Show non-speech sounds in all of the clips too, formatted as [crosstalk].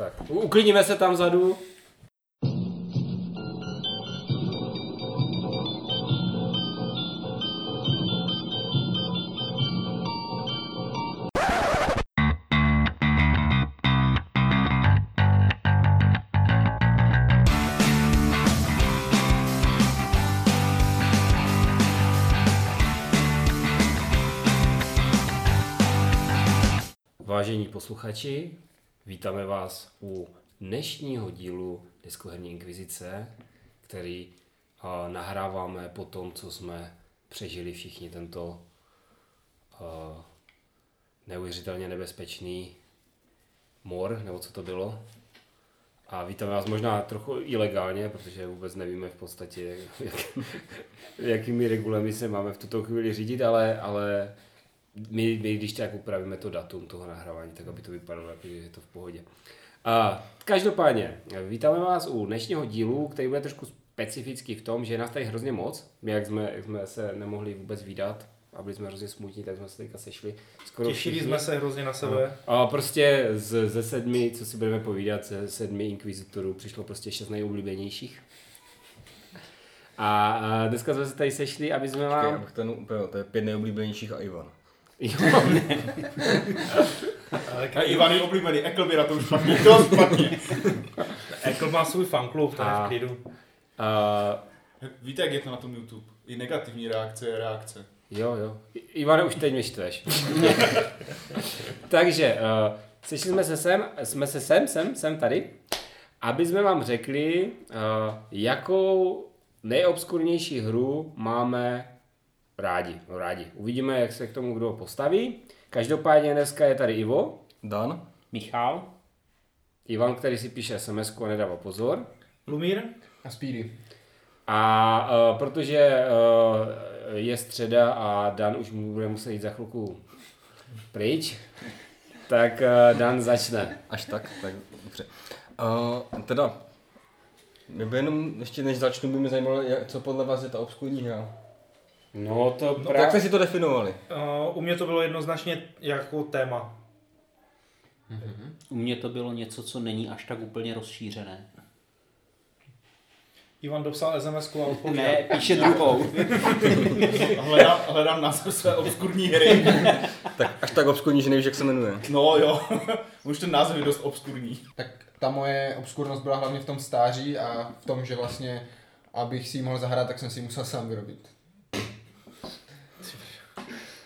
Tak, u- uklidníme se tam vzadu. Vážení posluchači, vítáme vás u dnešního dílu Diskoherní inkvizice, který nahráváme po tom, co jsme přežili všichni tento neuvěřitelně nebezpečný mor, nebo co to bylo. A vítáme vás možná trochu ilegálně, protože vůbec nevíme v podstatě, jak, [laughs] jakými regulemi se máme v tuto chvíli řídit, ale, ale my, my když tak upravíme to datum toho nahrávání, tak aby to vypadalo, jako, že je to v pohodě. A každopádně, vítáme vás u dnešního dílu, který bude trošku specifický v tom, že je nás tady hrozně moc. My, jak jsme, jak jsme se nemohli vůbec vydat a byli jsme hrozně smutní, tak jsme se teďka sešli. Skoro Těšili všichni. jsme se hrozně na sebe. A prostě z, ze sedmi, co si budeme povídat, ze sedmi inkvizitorů přišlo prostě šest nejoblíbenějších. A, a dneska jsme se tady sešli, aby jsme Počkej, vám... abych to upravil, to je pět nejoblíbenějších a Ivan. Jo, [laughs] Ale A Ivan je oblíbený, Ekl by na [laughs] to už špatně, to špatně. Ekl má svůj fanklub, je A- v klidu. a, Víte, jak je to na tom YouTube? I negativní reakce je reakce. Jo, jo. I- Ivane, už teď mě štveš. [laughs] Takže, uh, sešli jsme se sem, jsme se sem, sem, sem tady, aby jsme vám řekli, uh, jakou nejobskurnější hru máme rádi. No, rádi. Uvidíme, jak se k tomu kdo postaví. Každopádně dneska je tady Ivo, Dan? Michal? Ivan, který si píše sms a nedává pozor. Lumír? A Speedy. A uh, protože uh, je středa a Dan už mu bude muset jít za chvilku pryč, tak uh, Dan začne. Až tak, tak dobře. Uh, teda, mě by jenom, ještě než začnu, by mě zajímalo, jak, co podle vás je ta obskurní hra. No to Jak právě... jste si to definovali? Uh, u mě to bylo jednoznačně jako téma. U mě to bylo něco, co není až tak úplně rozšířené. Ivan dopsal SMS a odpověděl. Ne, píše druhou. [laughs] Hledám, hledám název své obskurní hry. [laughs] Tak až tak obskurní, že nevíš, jak se jmenuje. No jo, [laughs] už ten název je dost obskurní. Tak ta moje obskurnost byla hlavně v tom stáří a v tom, že vlastně, abych si ji mohl zahrát, tak jsem si ji musel sám vyrobit.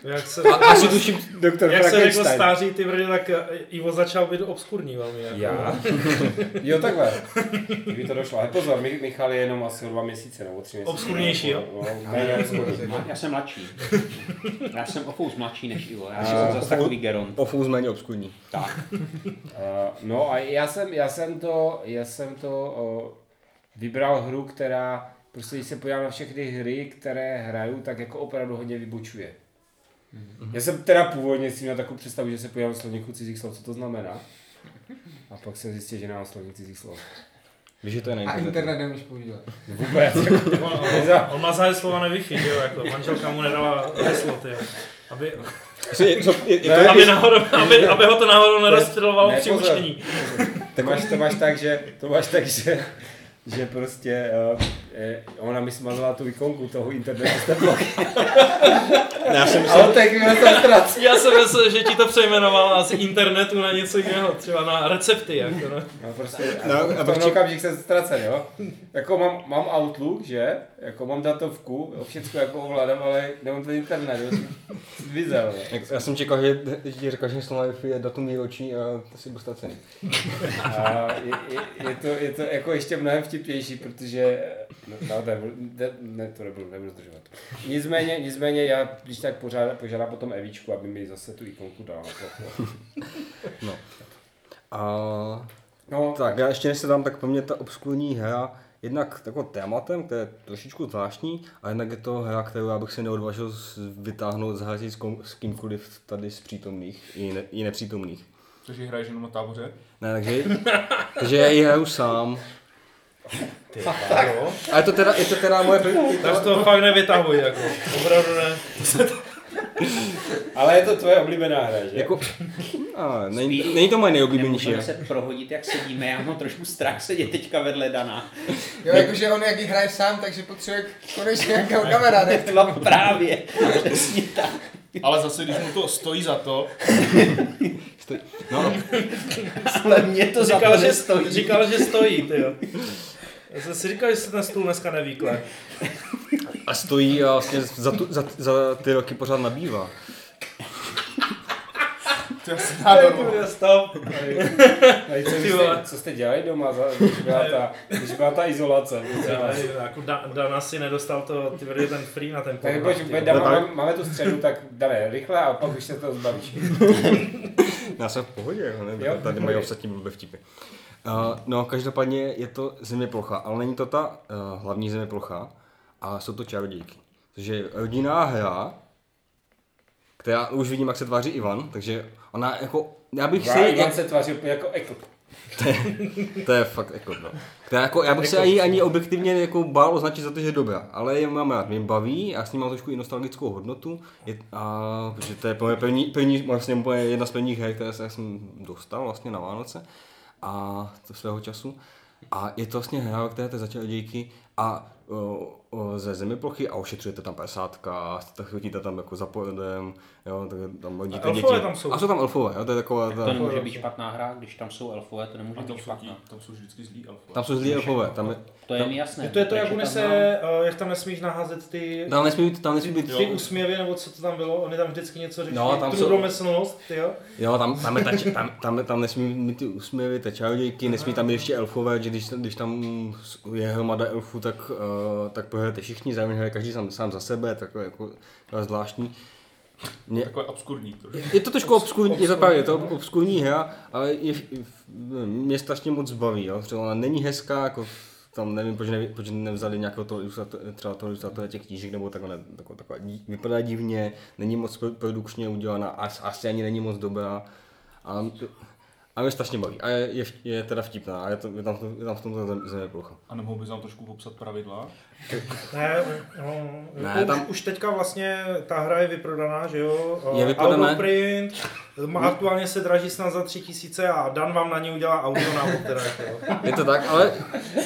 Jak se, Asi tuším, Doktor jak se řekl Frankenstein. stáří ty vrdy, tak eh, Ivo začal být obskurní velmi. Jako. Já? [laughs] jo, takhle. Kdyby to došlo. Ale pozor, Mi- Michal je jenom asi o dva měsíce nebo tři měsíce. Obskurnější, jo? No, méně [laughs] obskurní. Já jsem mladší. Já jsem o fous mladší než Ivo. Já jsem zase takový Geron. ofous méně obskurní. Tak. Uh, no a já jsem, já jsem to, já jsem to uh, vybral hru, která, prostě když se podívám na všechny hry, které hraju, tak jako opravdu hodně vybočuje. Já jsem teda původně si měl takovou představu, že se podívám na slovníku cizích slov, co to znamená. A pak jsem zjistil, že nemám slovník cizích slov. Víš, že to je na A internetu. internet nemůžeš používat. Vůbec. Jako, [laughs] On, on, [laughs] on má zaheslované Wi-Fi, že jo, jako manželka mu nedala heslo, ty jo. Aby, Je, co, je, je, Ne, aby, náhodou, aby, aby ho to náhodou nerozstřelovalo Ne, při učení. to, máš, to máš tak, že, to máš tak, že, že prostě uh, ona mi smazala tu ikonku toho internetu z já jsem Ale tak mě to. Já jsem myslel, že ti to přejmenoval z internetu na něco jiného, třeba na recepty, jako no. No prostě, No, no, a v tom okamžik jsem ztracen, jo. Jako mám, mám Outlook, že? Jako mám datovku, jo, všecko jako ovládám, ale nemám ten internet, jo. Vizel, Já jsem čekal, že, ti řekl, že Wi-Fi je datum výročí a to si byl ztracený. A je, je, je, to, je to jako ještě mnohem vtipnější, protože, no, no ne, ne, ne, to nebudu, nebudu zdržovat. Nicméně, nicméně já, když tak požádám, požádám potom Evičku, aby mi zase tu ikonku dala. plochu. A No, tak, já ještě než se dám, tak pro mě ta obskurní hra jednak takovým tématem, které je trošičku zvláštní, a jednak je to hra, kterou já bych si neodvažil z- vytáhnout, zahrát s, kom- s kýmkoliv tady z přítomných i, ne, i nepřítomných. Cože hraješ jenom na táboře? Ne, takže, [laughs] takže já ji hraju sám. A je to teda, je to teda moje první... Tak to fakt nevytahuj, jako. Opravdu ne. Ale je to tvoje oblíbená hra, že? Jako, a, není, Spíš není to moje nejoblíbenější. Nemůžeme se prohodit, jak sedíme, já mám trošku strach sedět teďka vedle Dana. Jo, jakože on jak hraje sám, takže potřebuje konečně nějakého [laughs] kamaráda. No právě, přesně tak. Ale zase, když mu to stojí za to, No, Ale mě to za Říkal, to že, nestojí. říkal, že stojí, ty jo. Já jsem si říkal, že se ten stůl dneska nevýkle. a stojí a vlastně za, tu, za, za ty roky pořád nabývá. to je asi nádorno. Stop. A co, Ty jste, co jste dělali doma, za, když, byla ta, když byla ta izolace? Jako Da- Dana si nedostal to, ty vede ten free na ten Tak porno, pojď, vole. dáme, máme, máme tu středu, tak dáme rychle a pak už se to zbavíš. Já jsem v pohodě, ne? Jo, tady mají ostatní blbé vtipy. Uh, no, každopádně je to země plocha, ale není to ta uh, hlavní země plocha, a jsou to čarodějky. Což je rodinná hra, která už vidím, jak se tváří Ivan, takže ona jako, já bych si, Ivan se tváří úplně jako ekl. [laughs] to je fakt jako, no. Která jako, já bych se ani, ani objektivně jako bál označit za to, že je dobrá, ale je mám rád, mě baví a s ním mám trošku i nostalgickou hodnotu, je, a, protože to je první, první, vlastně jedna z prvních her, které jsem dostal vlastně na Vánoce a to svého času. A je to vlastně hra, ve které to začaly dějky a ze zeměplochy a ošetřujete tam 50, tak chodíte tam jako za porodem, jo, tak tam hodíte A děti. elfové tam jsou. A jsou tam elfové, jo, to je taková, ta, To nemůže být špatná hra, když tam jsou elfové, to nemůže být jsou, špatná. tam jsou vždycky zlí elfové. tam jsou zlí elfové, tam je, To je mi jasné. To je to, jak takže tam unese, mám- eh, jak tam nesmíš naházet ty, tam nesmí být, tam nesmí být, ty úsměvy, nebo co to tam bylo, oni tam vždycky něco řeší, No, tam jsou- trudlomyslnost, ty jo. Jo, tam, tam, je ta, tam, tam, tam nesmí mít ty úsměvy, ty čarodějky, nesmí tam být ještě elfové, že když, když tam je hromada elfů, tak, uh, tak pohrajete všichni, hraje každý sám, sám za sebe, takové jako zvláštní. Mě, Takové obskurní trošku. je to trošku obskurní, je to právě, je to obskurní hra, ale je, mě strašně moc baví, jo. Třeba ona není hezká, jako tam nevím, proč, neví, proč nevzali nějakého toho třeba toho ilustratora těch knížek nebo takhle, taková, taková, vypadá divně, není moc pro- produkčně udělaná, as, asi ani není moc dobrá. A, a mě strašně baví. A je, je, je teda vtipná a je, to, je, tam, je tam v tomto zem, země plocha. A nemohl bys nám trošku popsat pravidla? [laughs] Ne, no, Ne, už, tam- už teďka vlastně ta hra je vyprodaná, že jo? Je Eh, vyprodaná. Print, má aktuálně se draží snad za tři tisíce a Dan vám na ní udělá audio návod teda, jo. Je to tak, ale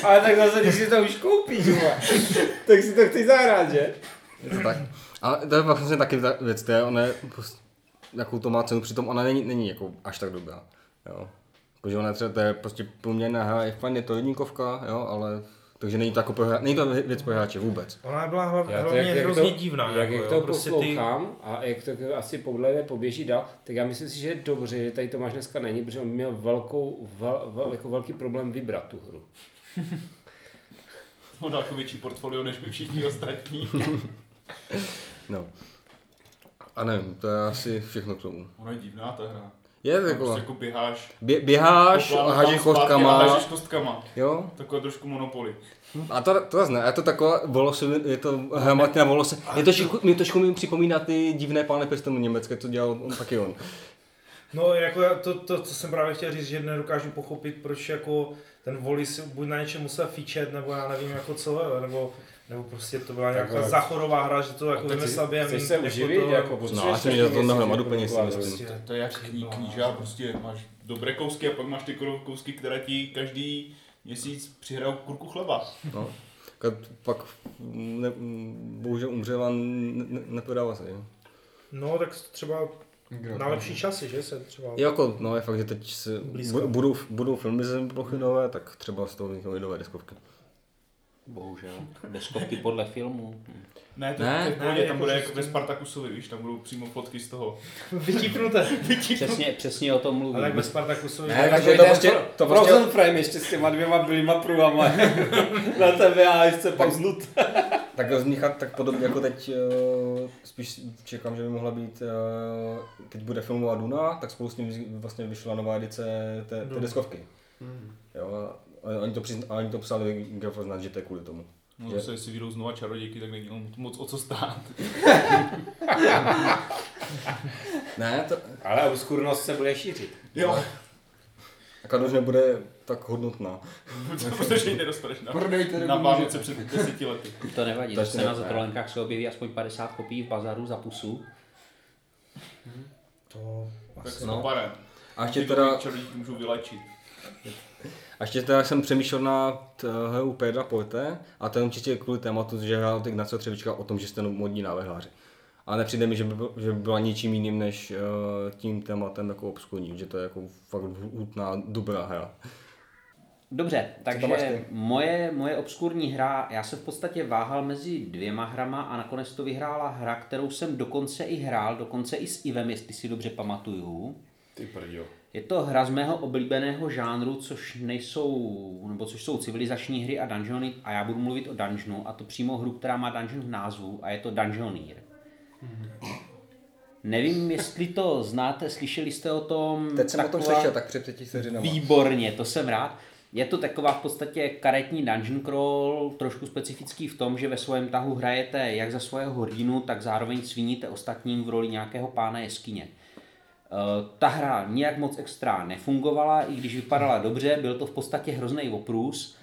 Ale tak zase, když si to už koupíš, tak si to chci zahrát, že? Je to tak. Ale to je vlastně taky ta věc, to je, ona je, prostě- jakou to má cenu, přitom ona není, není jako až tak dobrá. Jo. Protože ona třeba, to je prostě průměrná hra, je fajn, je to jedníkovka, jo, ale takže není to, jako pro není to věc pro hráče vůbec. Ona byla hlavně, Já to, hlavně hrozně divná. jak, jako, jak jo, to prostě poslouchám a jak to asi podle poběží dál, tak já myslím si, že je dobře, že tady Tomáš dneska není, protože on měl velkou, vel, vel, jako velký problém vybrat tu hru. [laughs] On dal jako větší portfolio než my všichni ostatní. [laughs] No. A nevím, to je asi všechno k tomu. Ona je divná ta hra. Je Tam taková. Prostě jako běháš, Bě, běháš, plánu hážeš zpátky a kostkama, hážeš kostkama. jo. Takové trošku monopoly. A to, to ne, je to taková volose, je to hromadná volose. Je to trošku, mě trošku mi připomíná ty divné pány prstenů německé, co dělal on, taky on. No, jako já- to, to, co jsem právě chtěl říct, že nedokážu pochopit, proč jako ten voli si buď na něčem musel featuret, nebo já nevím jako co, nebo, nebo prostě to byla nějaká Tak, zachorová hra, že to jako vymyslel během Chceš se uživit, to, jako No, taky to hromadu že peněz, si to myslím. prostě- To, to je jak kní, kníža, prostě máš dobré kousky a pak máš ty kousky, které ti každý měsíc přihrajou kurku chleba. No. Pak, pak ne, bohužel umřel a ne, ne, neprodává se. Jo. No, tak třeba Kdo na lepší časy, že se třeba... Je jako, no je fakt, že teď se budou, budou filmy ze plochy nové, tak třeba z toho vzniknou i nové deskovky. Bohužel. Deskovky podle filmu. Ne, to, Ne, to je v pohodě, ne, tam jako bude jako s ve Spartakusovi, víš, tam budou přímo fotky z toho. [laughs] Vytípnuté. Přesně, přesně o tom mluvím. Ale jak ve Spartakusovi... Ne, takže to to prostě- to to prostě- Frozen frame ještě s těma dvěma bílýma pruhama [laughs] na tebe a ještě pak znut. [laughs] Tak vznikat tak podobně jako teď, eh, spíš čekám, že by mohla být, eh, teď bude filmová Duna, tak spolu s ním vlastně vyšla nová edice té, té deskovky. Jo, a oni to, přizna, a oni to psali Grafos že to je kvůli tomu. No Že- zase, jestli vyjdou znova čarodějky, tak není moc o co stát. [laughs] Ne, to, Ale obskurnost se bude šířit. Jo. a už nebude tak hodnotná. [laughs] Protože ji nedostaneš na, Prodejte, na Vánoce před deseti lety. [laughs] To nevadí, To ještě na zatrolenkách se objeví aspoň 50 kopií v bazaru za pusu. To Tak asi se no. A ještě teda, čarodějníky můžou vylečit. A ještě teda jsem přemýšlel nad uh, hrou Pedra Porte a to jenom čistě kvůli tématu, že hrál Ignacio Třevička o tom, že jste modní návrháři. A nepřijde mi, že by, že by byla ničím jiným než uh, tím tématem jako obskurní, že to je jako fakt hutná, dobrá hra. Dobře, takže moje, moje obskurní hra, já se v podstatě váhal mezi dvěma hrama a nakonec to vyhrála hra, kterou jsem dokonce i hrál, dokonce i s Ivem, jestli si dobře pamatuju. Ty prdio. Je to hra z mého oblíbeného žánru, což nejsou, nebo což jsou civilizační hry a dungeony a já budu mluvit o dungeonu a to přímo hru, která má dungeon v názvu a je to Dungeoneer. Nevím, jestli to znáte, slyšeli jste o tom. Teď jsem o tom taková- slyšel, tak před třetí vteřinama. Výborně, to jsem rád. Je to taková v podstatě karetní dungeon crawl, trošku specifický v tom, že ve svém tahu hrajete jak za svého hrdinu, tak zároveň sviníte ostatním v roli nějakého pána jeskyně. Ta hra nijak moc extra nefungovala, i když vypadala dobře, byl to v podstatě hrozný oprus,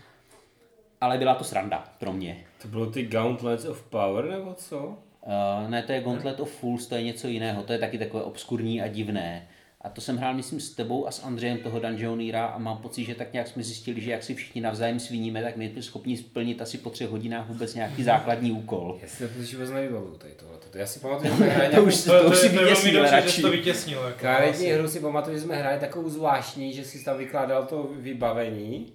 ale byla to sranda pro mě. To bylo ty Gauntlets of Power nebo co? Uh, ne, to je Gauntlet of Fools, to je něco jiného, to je taky takové obskurní a divné. A to jsem hrál, myslím, s tebou a s Andrejem toho Dungeoneera a mám pocit, že tak nějak jsme zjistili, že jak si všichni navzájem svíníme, tak my jsme schopni splnit asi po třech hodinách vůbec nějaký základní úkol. Já si to vůbec nevybavuju tady tohle. Já si pamatuju, [laughs] že jsme hráli To už, to, to už si vytěsnil že radši. to vytěsnil. Jako, Karetní asi. hru si pamatuju, že jsme hráli takovou zvláštní, že si tam vykládal to vybavení,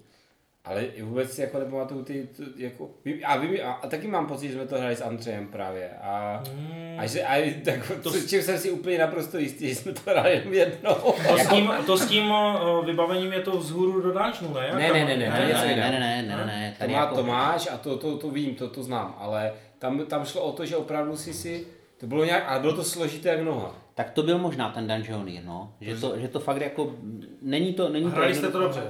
ale i vůbec si jako nepamatuju ty, ty jako, a, vy, a, a, taky mám pocit, že jsme to hráli s Andřejem právě a, Hmm. a, že, a tak, to, s čím jsem si úplně naprosto jistý, že jsme to hráli jenom jednou. To s tím, to s tím uh, vybavením je to vzhůru do dungeonu, ne? Jak Ne, ne, ne, ne, to Ne, ne, jiného. ne, ne, ne, ne, ne, To má jako, Tomáš a to, to, to vím, to, to znám, ale tam, tam šlo o to, že opravdu si si, to bylo nějak, ale bylo to složité jak noha. tak to byl možná ten Dungeoneer, no. Že to, že to fakt jako, není to, není to Hráli jste to dobře?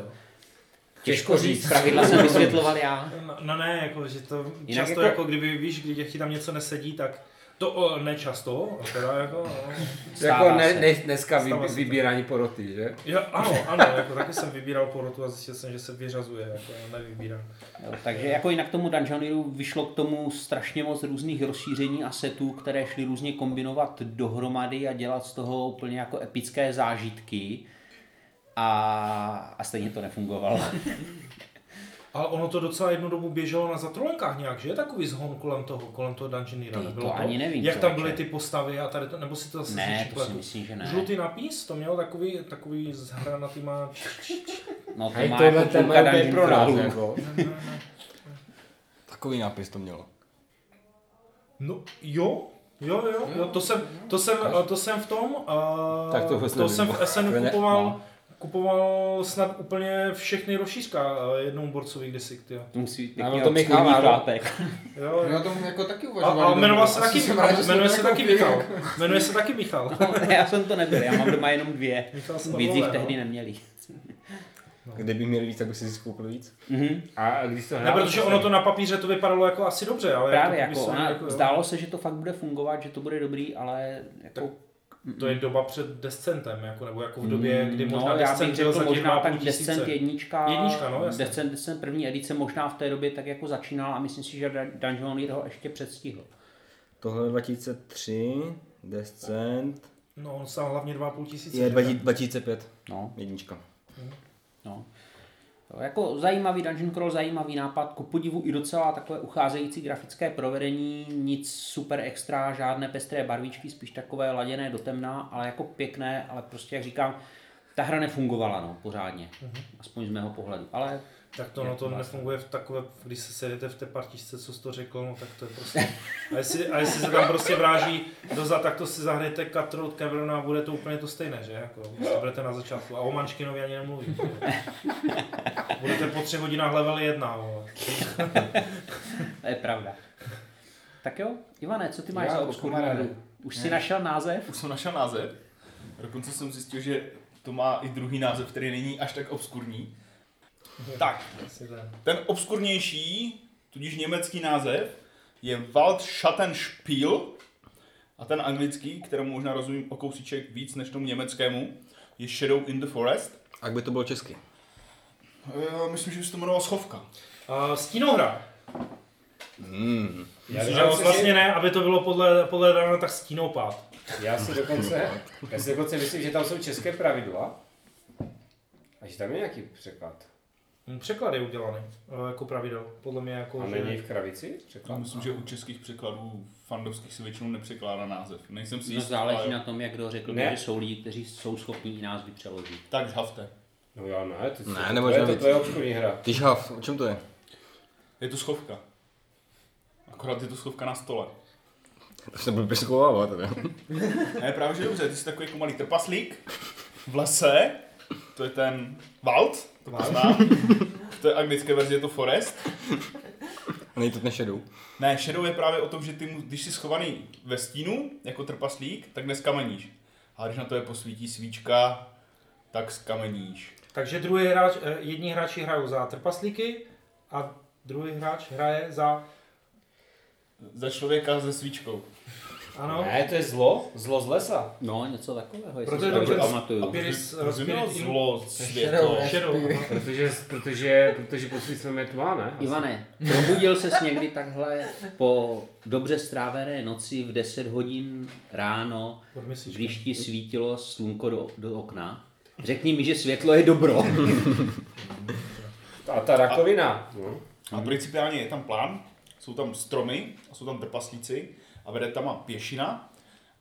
Těžko říct, pravidla jsem vysvětloval já. No, no ne, jako, že to Jinak často jako- jako... kdyby víš, když ti tam něco nesedí, tak to o, nečasto, teda jako, no. Stává jako ne, ne, dneska vy, vybírání poroty, že? Jo, ano, ano, jako taky jsem vybíral porotu a zjistil jsem, že se vyřazuje, jako nevybírám. Jo, takže jako jinak tomu Dungeoneeru vyšlo k tomu strašně moc různých rozšíření a setů, které šly různě kombinovat dohromady a dělat z toho úplně jako epické zážitky. A, a stejně to nefungovalo. [laughs] Ale ono to docela jednu dobu běželo na zatrolenkách nějak, že? Takový zhon kolem toho, kolem toho Dungeoneera. Ty, Nebylo to ani nevím, Jak tam byly ty postavy a tady to, nebo si to zase ne, to si myslím, že ne. Žlutý napis, to mělo takový, takový zhranatýma... No to Hej, má tohle jako má Dungeon pro nás, Crawlu. jako. Takový nápis to mělo. No, jo, jo, jo, jo, to jsem, to jsem, to jsem v tom, uh, Tak to vůbec to jsem v SN To ne- kupoval, no. Kupoval snad úplně všechny rozšířka uh, jednou borcovi kdysi, tyjo. To musí být Ano, pěkně to ano. chlápek. Jo, jo. Já o tom jako taky A, uvažoval. a jmenoval se taky, jsem rád, jmenuje se taky nekoupili. Michal. Jmenuje se taky Michal. [laughs] já jsem to nebyl, já mám doma jenom dvě. Víc jich tehdy no. neměli. Kdyby měli víc, tak by si si koupil víc. Mhm. A když to Ne, hrál, protože ono to na papíře to vypadalo jako asi dobře, ale Právě jak to jako, popisují, ona, jako, zdálo se, že to fakt bude fungovat, že to bude dobrý, ale jako... To je doba před Descentem, jako, nebo jako v době, kdy možná no, já Descent bych byl řekl možná tak. Descent jednička, Jednička, no, jasně. Descent, Descent první edice možná v té době tak jako začínala a myslím si, že Dun- Dungeoneer ho ještě předstihl. Tohle je 2003, Descent, No, on stál hlavně dva a půl tisíce. je že? 2005, No, jednička. no. Jako zajímavý dungeon crawl, zajímavý nápad, ku podivu i docela takové ucházející grafické provedení, nic super extra, žádné pestré barvíčky, spíš takové laděné do temna, ale jako pěkné, ale prostě jak říkám, ta hra nefungovala no, pořádně, aspoň z mého pohledu, ale Tak to, no, to nefunguje v takové, když se sedíte v té partičce, co jsi to řekl, no tak to je prostě... A jestli, a jestli se tam prostě vráží dozad, tak to si zahrajete Cutthroat Cavern a bude to úplně to stejné, že? Jako, když to budete na začátku. A o Mančkinovi ani nemluvím. Budete po třech hodinách level 1, vole. to je pravda. Tak jo, Ivane, co ty máš Já, za obskurní? Už si našel název? Už jsem našel název. Dokonce jsem zjistil, že to má i druhý název, který není až tak obskurní. [laughs] Tak, ten. obskurnější, tudíž německý název, je Waldschattenspiel a ten anglický, kterému možná rozumím o kousíček víc než tomu německému, je Shadow in the Forest. A jak by to bylo česky? Já myslím, že by se to jmenovalo Schovka. A stínohra. Hmm. Myslím, že vlastně ne, aby to bylo podle, podle Dana, tak stínopád. Já si dokonce, já si dokonce myslím, že tam jsou české pravidla. A že tam je nějaký překlad. Hm, Překlad je udělaný, eh, jako pravidel. Podle mě jako, A že... není v kravici Já překlad? myslím, že u českých překladů fandovských se většinou nepřekládá název. Nejsem si No, jistý, záleží ale- na tom, jak kdo řekl, Ne. že jsou lidi, kteří jsou schopní i názvy přeložit. Tak žhavte. No já ne, ty, Ne, to, to, je, to, to je obskurní hra. Ty žhav, o čem to je? Je to schovka. Akorát je to schovka na stole. To se blbě schovávat, teda. Ne, právě že dobře, ty jsi takový jako malý trpaslík v lese, to je ten Wald, to poznám. V té anglické verzi je to Forest. A není to ten Shadow. Ne, Shadow je právě o tom, že ty, mu- když jsi schovaný ve stínu, jako trpaslík, tak neskameníš. A když na to je posvítí svíčka, tak skameníš. Takže druhý hráč, eh, jedni hráči hrajou za trpaslíky a druhý hráč hraje za... Za člověka se svíčkou. Ano, Ne, to je zlo, zlo z lesa. No, něco takového, jestli Proto si je to dobře pamatuju. Apiris Spirit zlo, světlo. Protože, protože, protože pocit jsme tma, ne? Ivane, probudil ses někdy takhle po dobře strávené noci v 10 hodin ráno, když ti svítilo slunko do, do okna? Řekni mi, že světlo je dobro. A ta rakovina. No. A principiálně je tam plán, jsou tam stromy a jsou tam trpaslíci a vede tam pěšina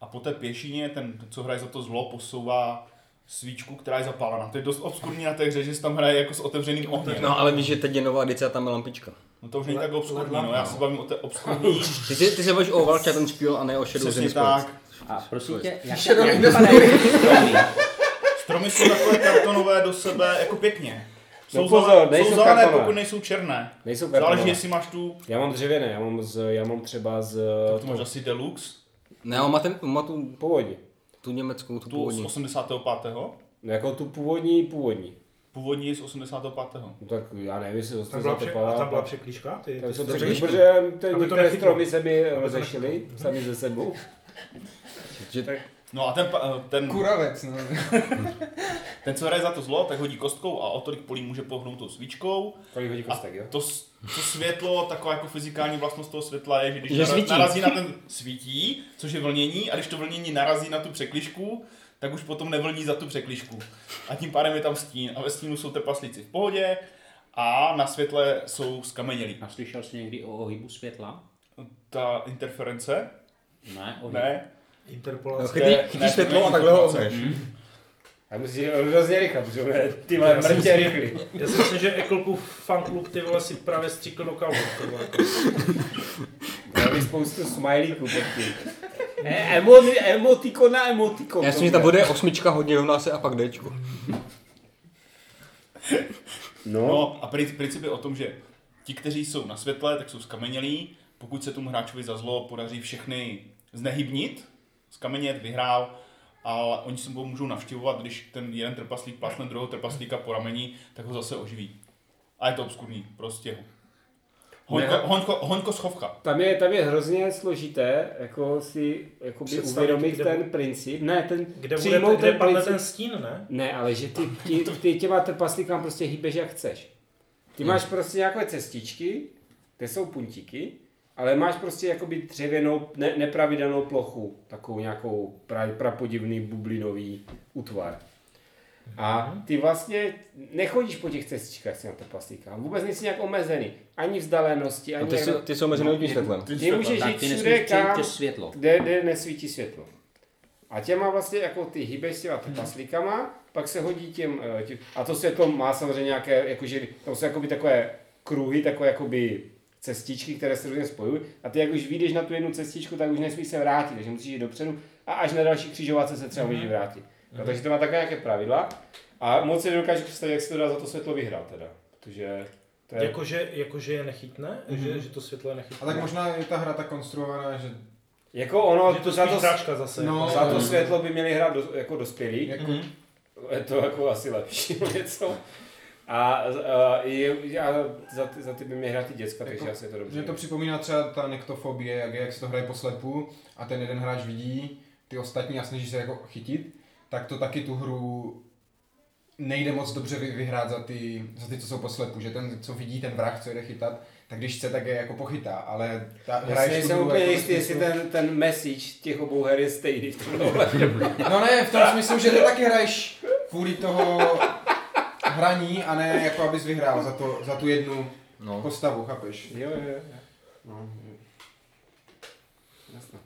a po té pěšině ten, co hraje za to zlo, posouvá svíčku, která je zapálená. To je dost obskurní na té hře, že se tam hraje jako s otevřeným ohněm. No ale víš, že teď je nová edice a tam je lampička. No to už není tak obskurní, no já no. se bavím o té obskurní. Ty, ty, ty se bavíš o Valča ten špíl a ne o Shadow Přesně tak. A prosím tě, jak, Shadow? Stromy jsou takové kartonové do sebe jako pěkně. Jsou, No pozor, zelené, nejsou jsou zelené, pokud nejsou černé. Nejsou Záleží, kartonové. jestli máš tu, Já mám dřevěné, já mám, z, já mám třeba z to máš asi deluxe, Ne, on má, ten, on má tu, původní. tu německou, tu tu z původní. 85. No, jako tu původní, původní. Původní je z 85. No, tak já nevím, jestli to Tam byla, pře- a tam byla překlíška? Ty, Tam ty jsou řekl? protože ty některé stromy se mi nechytlo. sami ze sebou. [laughs] Že tak, No a ten, pa- ten, Kuravec, no. [laughs] ten, co hraje za to zlo, tak hodí kostkou a o tolik polí může pohnout tou svíčkou. Kolik hodí kostek, jo? to, to světlo, taková jako fyzikální vlastnost toho světla je, že když Že nara- svítí. narazí na ten svítí, což je vlnění, a když to vlnění narazí na tu překližku, tak už potom nevlní za tu překližku. A tím pádem je tam stín. A ve stínu jsou trpaslíci v pohodě a na světle jsou skamenělí. A slyšel jsi někdy o ohybu světla? Ta interference? Ne, ohyb. Ne. No, Interpolace. chytí, Ne, chytí ne, světlo to a takhle ho omneš. A musíš hrozně rychle, protože on je ty vole Já si mrtě myslím- rychlý. Já si myslím, že Eklpův fanklub ty vole si právě stříkl do kalbu. jako. Měli spoustu smajlíků pod tím. E, emo, emotikon na emotikon. Já myslím, že tam bude osmička hodně rovná se a pak Dčko. No, No a pri- princip je o tom, že ti, kteří jsou na světle, tak jsou skamenělí. Pokud se tomu hráčovi za zlo podaří všechny znehybnit, skamenět, vyhrál, ale oni se můžou navštěvovat, když ten jeden trpaslík plasne druhého trpaslíka po rameni, tak ho zase oživí. A je to obskurní, prostě. Hoňko, Ne. hoňko, hoňko schovka. tam je, tam je hrozně složité jako si jakoby Představit, uvědomit kde ten princip. Ne, ten Kde, bude, přijmout kde ten padne princip. ten stín, ne? Ne, ale že ty, ty, [laughs] ty těma trpaslíkám prostě hýbeš jak chceš. Ty máš prostě nějaké cestičky, kde jsou puntíky, ale máš prostě jakoby dřevěnou, ne, nepravidelnou plochu, takovou nějakou pra, prapodivný bublinový útvar. A ty vlastně nechodíš po těch cestičkách s těma trpaslíkama, vůbec nejsi nějak omezený, ani vzdálenosti, ani ty, jak- jsou, ty jsou mezi hodním světlem. ty můžeš jít ty všude, kam, světlo. kde, kde nesvítí světlo. A těma vlastně jako ty hýbeš s těma trpaslíkama, pak se hodí těm, eh, těm, a to světlo má samozřejmě nějaké, jakože, tam jsou jakoby takové kruhy, takové jakoby cestičky, které se různě spojují. A ty jak už vyjdeš na tu jednu cestičku, tak už nesmíš se vrátit, takže musíš jít dopředu a až na další křižovatce se třeba můžeš vrátit. No, takže to má takové nějaké pravidla. A moc si nedokážu představit, jak se to dá za to světlo vyhrát teda. Protože to je... Jakože, jakože je nechytné? Že, že to světlo je nechytné? A tak možná je ta hra tak konstruovaná, že Jako ono, že to za to, zase. No, jako. za to světlo by měli hrát do, jako dospělí. jako, Je to jako asi lepší [laughs] něco. A, a je, já, za, ty, za ty by mě hrát ty děcka, takže Jako, asi je to dobře. Mě to připomíná třeba ta nektofobie, jak, je, jak se to hraje po slepu a ten jeden hráč vidí ty ostatní a snaží se jako chytit, tak to taky tu hru nejde moc dobře vy, vyhrát za ty, za ty, co jsou po slepu, že ten, co vidí ten vrah, co jde chytat, tak když chce, tak je jako pochytá, ale ta Já si nejsem úplně jako jistý, jestli ten, ten message těch obou her je stejný v ohledu. No ne, v tom smyslu, že ty taky hraješ kvůli toho hraní a ne jako abys vyhrál za, to, za tu jednu No. postavu, chápeš? Jo, jo, jo. No, jo. Jasně.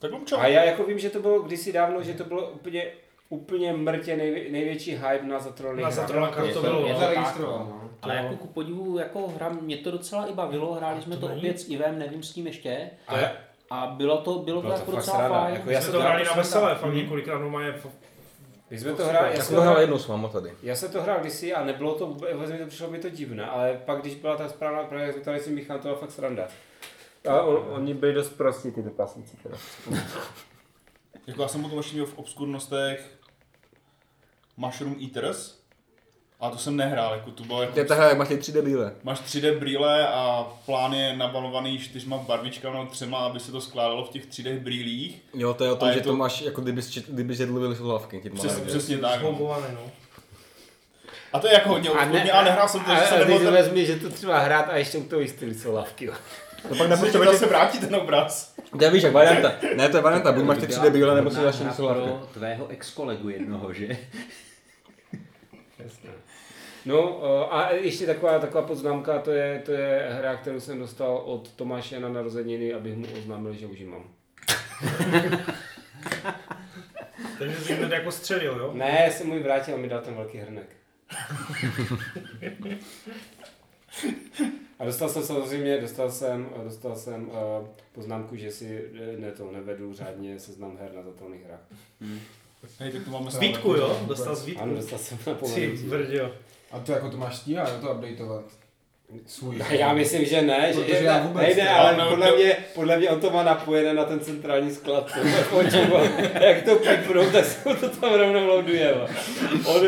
Tak Lumčo. A já jako vím, že to bylo kdysi dávno, že to bylo úplně, úplně mrtě nejvě, největší hype na Zatrolných Na Zatrolenkách to bylo, je no. to tak, Zaregistroval. no. Ale jako ku podivu, jako hra, mě to docela i bavilo, hráli jsme to to opět s Ivem, nevím s kým ještě. Je, A bylo to, bylo Bylo to, to jako docela fajn. jako já jsme se to hráli na jako veselé, fakt několikrát normálně. f- My jsme to hráli, já Já jsem to hrál jednou s váma tady. já jsem to hrál kdysi a nebylo to vůbec, mi to přišlo mi to divné, ale pak když byla ta správná právě, jak tady si Michal, to byla fakt sranda. A on, oni byli dost prostí, ty teda. Jako já jsem potom ještě měl v obskurnostech Mushroom Eaters. A to jsem nehrál, jako to bylo jako... To je ta hra, jak máš ty 3D brýle. Máš 3D brýle a plán je nabalovaný čtyřma barvičkama nebo třema, aby se to skládalo v těch 3D brýlích. Jo, to je o tom, A že to, to- máš, jako kdyby, kdyby to má Přes, najít. přesně tak. No. No. A to je jako hodně obskurní, ale nehrál jsem to, že jsem a nebyl vezmi, že to třeba hrát a ještě u toho jistý solavky. jo. No pak Musíš nepotřebuješ, zase vrátit ten obraz. to je víš, jak varianta. Ne, to je varianta, buď máš ty Byla 3D brýle, nebo si dáš sluchavky. pro tvého ex-kolegu jednoho, že? Jasně. No eh, a ještě taková, taková poznámka, to je, to je hra, kterou jsem dostal od Tomáše na narozeniny, abych mu oznámil, že už ji mám. [laughs] Takže jsi hned jako střelil, jo? Ne, já jsem mu ji vrátil a mi dal ten velký hrnek. [laughs] A dostal jsem samozřejmě, dostal jsem, dostal jsem uh, poznámku, že si eh, ne, to nevedu řádně seznam her na zatelných hrách. Hej, tak to máme Zvítku, jo? Dostal zvítku. Ano, dostal jsem na Ty brďo. A to jako to máš stíhat, to updateovat. Svůj. Já myslím, že ne, že Protože já vůbec nejde, ne. ale No, podle, no. mě, podle mě on to má napojené na ten centrální sklad. to je. [laughs] Jak to pipnou, tak se to tam rovnou loaduje. On,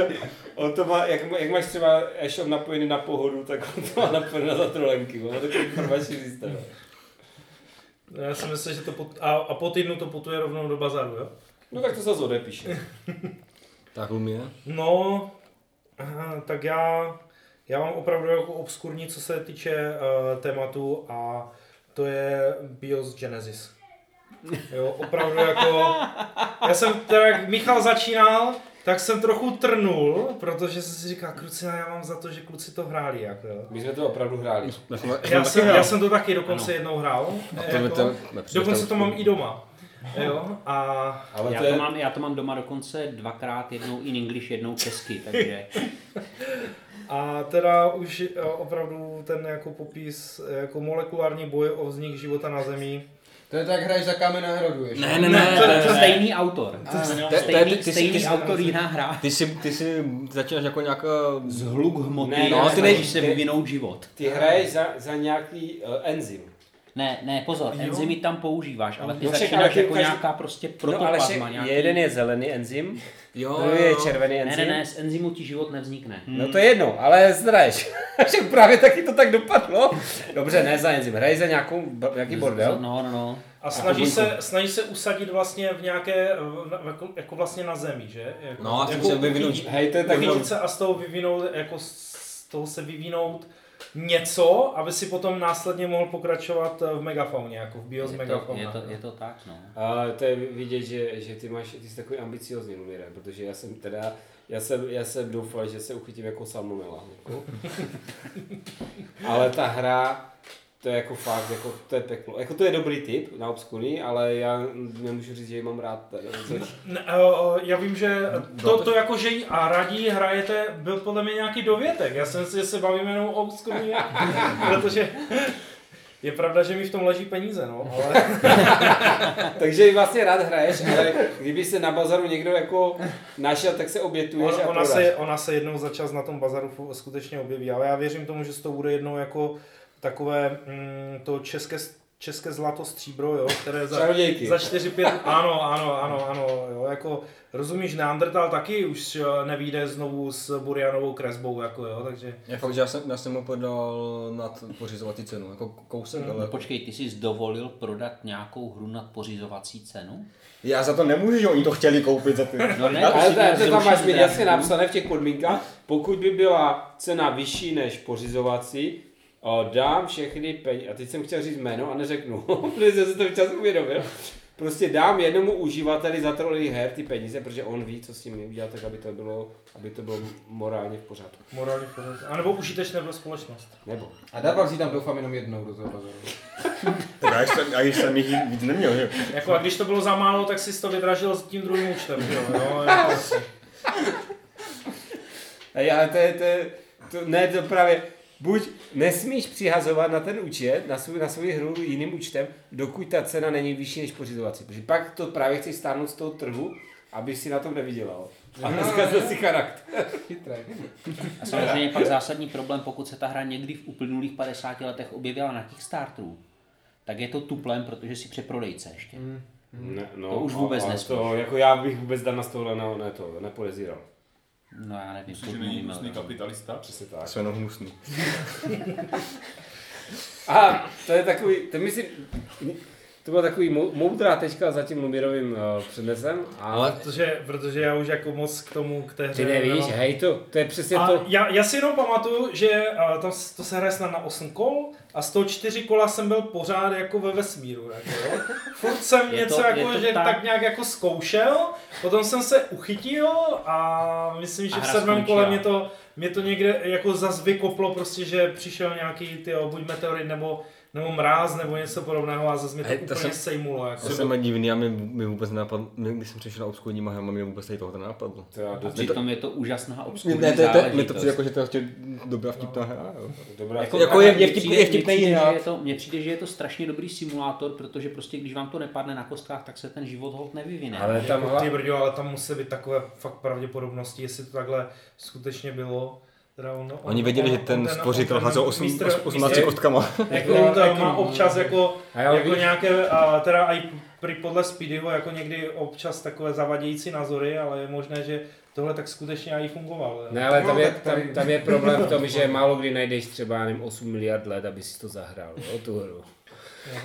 on to má, jak, jak máš třeba e-shop napojený na pohodu, tak on to má napojené na zatrolenky. Má takový informační systém. Já si myslím, že to pot... a, a po týdnu to putuje rovnou do bazaru, jo? No tak to se odepíše. [laughs] Tak Lumie. No, aha, tak já, já mám opravdu jako obskurní, co se týče uh, tématu a to je BIOS Genesis. Jo, opravdu jako, já jsem teda, jak Michal začínal, tak jsem trochu trnul, protože jsem si říkal, kluci, já mám za to, že kluci to hráli, jako jo. My jsme to opravdu hráli. Já jsem, já jsem to taky dokonce jednou hrál. jako, dokonce to mám i doma. Jo, a Ale Já to to, je, mám, já to mám doma dokonce dvakrát, jednou in English, jednou česky, takže [laughs] A teda už eh, opravdu ten jako popis, eh, jako molekulární boj o vznik života na Zemi. To je tak, hraješ za kámen na hrodu ještě. Ne, ne, ne, to ne, je ne. stejný autor. To je- Stejný, ty- ty- ty- stejný ty- autor, jiná hra. Ty si, ty si začínáš jako nějaká... Zhluk hmoty, Ne, no, ty nej- se vyvinout život. ty hraješ za, za nějaký uh, enzym. Ne, ne, pozor, Jo. enzymy tam používáš, ale ty No začínáš jako každý- nějaká prostě No ale protoplazma. však nějaký... jeden je zelený enzym, Jo, druhý je červený Ne, enzym. ne, ne, z enzymu ti život nevznikne. No to je jedno, ale zdraješ. [laughs] Však právě taky to tak dopadlo. Dobře, ne za enzym, hraj za nějakou, nějaký bordel. No, no, no. A snaží se, snaží se usadit vlastně v nějaké, na- jako, jako vlastně na Zemi, že? Jako, No, a jako chce vyvinout- Hej, to je taky... uchytit se a z toho vyvinout, jako z toho se vyvinout něco, aby si potom následně mohl pokračovat eh, v megafauně, jako v bios Je to, megafauna. je, to, je to tak, no. A to je vidět, že, že ty máš, ty jsi takový ambiciozní Lumire, protože já jsem teda, já jsem, já jsem doufal, že se uchytím jako salmonella. Jako. [laughs] ale ta hra, to je jako fakt, jako, to je peklo. Jako to je dobrý tip na obskurní, ale já nemůžu říct, že ji mám rád. Ne, já vím, že to, to jako, že ji a radí hrajete, byl podle mě nějaký dovětek. Já jsem si, že se bavíme jenom o obskurní, [laughs] protože je pravda, že mi v tom leží peníze, no, ale [laughs] Takže ji vlastně rád hraješ, ale kdyby se na bazaru někdo jako našel, tak se obětuješ ona, a ona, se, ona se jednou za čas na tom bazaru skutečně objeví, ale já věřím tomu, že to bude jednou jako takové mm, to české, české zlato stříbro, jo, které za, Čarodějky. za 4-5, ano, ano, ano, ano, jo, jako rozumíš, Neandertal taky už eh, nevíde znovu s Burianovou kresbou, jako jo, takže Je fakt, že já jsem, já jsem mu podal nad pořizovací cenu, jako kousek, Mm. ale... No počkej, ty jsi dovolil prodat nějakou hru nad pořizovací cenu? Já za to nemůžu, že oni to chtěli koupit za ty. No ne, [laughs] Ale to, to tam máš mít jasně napsané v těch podmínkách, pokud by byla cena vyšší než pořizovací, a dám všechny peníze, a teď jsem chtěl říct jméno a neřeknu, [laughs] protože jsem si to včas uvědomil. Prostě dám jednomu uživateli za trolej her ty peníze, protože on ví, co s tím udělat, tak aby to bylo, aby to bylo morálně v pořádku. Morálně v pořádku. A nebo užitečné pro společnost. Nebo. A dával si tam doufám jenom jednou do toho bazaru. [laughs] Tak já jsem, já jsem jich víc neměl, že? Jako a když to bylo za málo, tak si to vydražil s tím druhým účtem, jo? jo jako. Ej, ale to je, to, je, to, ne, to právě, buď nesmíš přihazovat na ten účet, na svou, na svou hru jiným účtem, dokud ta cena není vyšší než pořizovací. Protože pak to právě chceš stáhnout z toho trhu, aby si na tom nevydělal. A dneska to si charakter. [laughs] Chytré. A samozřejmě pak zásadní problém, pokud se ta hra někdy v uplynulých 50 letech objevila na Kickstarteru, tak je to tuplem, protože si přeprodejce ještě. Ne, no, To už vůbec a- a nesmíš. to, jako já bych vůbec Dan na tohle ne, ne, to, nepodezíral. No já nevím, Myslím, to že není hnusný ale- kapitalista. Přesně tak. Jsem jenom hnusný. [laughs] [laughs] A to je takový, to myslím, to byla takový mou- moudrá tečka za tím Lumirovým uh, přednesem, ale Protože, protože já už jako moc k tomu, k té hře ty nevíš, nemám. hej, to, to je přesně A to. já, já si jenom pamatuju, že uh, to, to se hraje snad na 8 kol a z toho 4 kola jsem byl pořád jako ve vesmíru. Jako, jo. Furt jsem Je něco to- je jako, to že tak. tak. nějak jako zkoušel, potom jsem se uchytil a myslím, že A v sedmém kole mě to, mě to někde jako zas vykoplo prostě, že přišel nějaký ty buď meteorit nebo nebo mráz nebo něco podobného a zase mě to Hej, to úplně jsem- sejmulo. Jako. To jsem divný a mi, mi vůbec nenapadlo, když jsem přišel na obskurní mahama, mi vůbec tady tohle nenapadlo. To já A přitom je to úžasná obskurní Ne, to, to, to, mi to přijde jako, že to je ještě dobrá vtipná hra. Dobrá, Jako, Jako je- mně je vtip- přijde- je vtipnej mně přijde, že je to, Mně přijde, že je to strašně dobrý simulátor, protože prostě když vám to nepadne na kostkách, tak se ten život hold nevyvine. ale tam Jako, ty brďo, ale tam musí být takové fakt pravděpodobnosti, jestli to takhle skutečně bylo. Teda on, on, Oni věděli, že ten stvořitel házel osm- mistr- 18 mistr- kostkama. [laughs] Jako on to má občas jako, jako nějaké, a teda i pri podle Speedyho jako někdy občas takové zavadějící názory, ale je možné, že tohle tak skutečně i fungovalo. Ne, ale tam No, je, tam, tam je problém v tom, že [laughs] málo kdy najdeš třeba nevím, 8 miliard let, aby si to zahrál, jo, tu hru.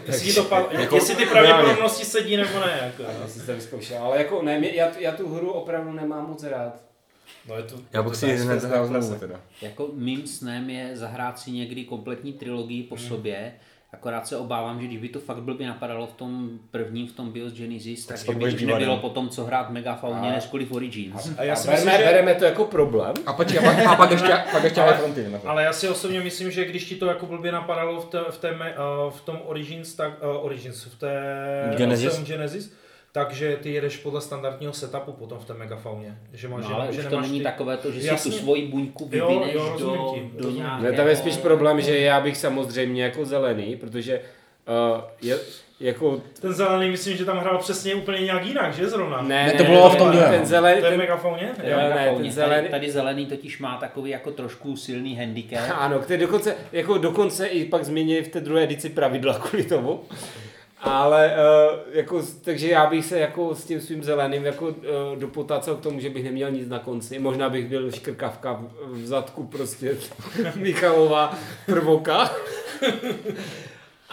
Jestli, to, pa, Jako- jestli ty pravděpodobnosti sedí nebo ne. Jako. Já jsem to vyzkoušel, ale jako ne, mě- já, já tu hru opravdu nemám moc rád. No je to, Já bych si tak ji hned znovu teda. Jako mým snem je zahrát si někdy kompletní trilogii po sobě, akorát se obávám, že když by to fakt blbě napadalo v tom prvním, v tom BIOS Genesis, tak, pak by už nebylo jo. potom co hrát v Megafauně, A- než kvůli v Origins. A já A si bereme, myslím, že... bereme to jako problém. A, počkej, a, pak, a pak ještě, pak ještě ale fronty. Ale já si osobně myslím, že když ti to jako blbě napadalo v, té, v, té, uh, v tom Origins, tak, uh, Origins, v té Genesis? v Genesis, takže ty jedeš podle standardního setupu potom v té megafauně. Že máš, No, ale že už to nemáš není ty... takové to, že si Jasně. tu svoji buňku Jo, vyvineš jo, rozumím do, ti, do nějakého... Ne, tam je spíš problém, že já bych samozřejmě jako zelený, protože uh, je, jako, Ten zelený, myslím, že tam hrál přesně úplně nějak jinak, že zrovna? ne, Ne, to bylo v tom ten, druhém. ten zelený, To je ten, megafauně? Jo, Jo. ne, ten zelený- Tady, tady zelený totiž má takový jako trošku silný handicap. [laughs] Ano, který dokonce, jako dokonce i pak změnili v té druhé edici pravidla kvůli tomu. Ale uh, jako, takže já bych se jako s tím svým zeleným jako uh, dopotácal k tomu, že bych neměl nic na konci. Možná bych byl škrkavka v, v zadku prostě [laughs] Michalova prvoka. [laughs]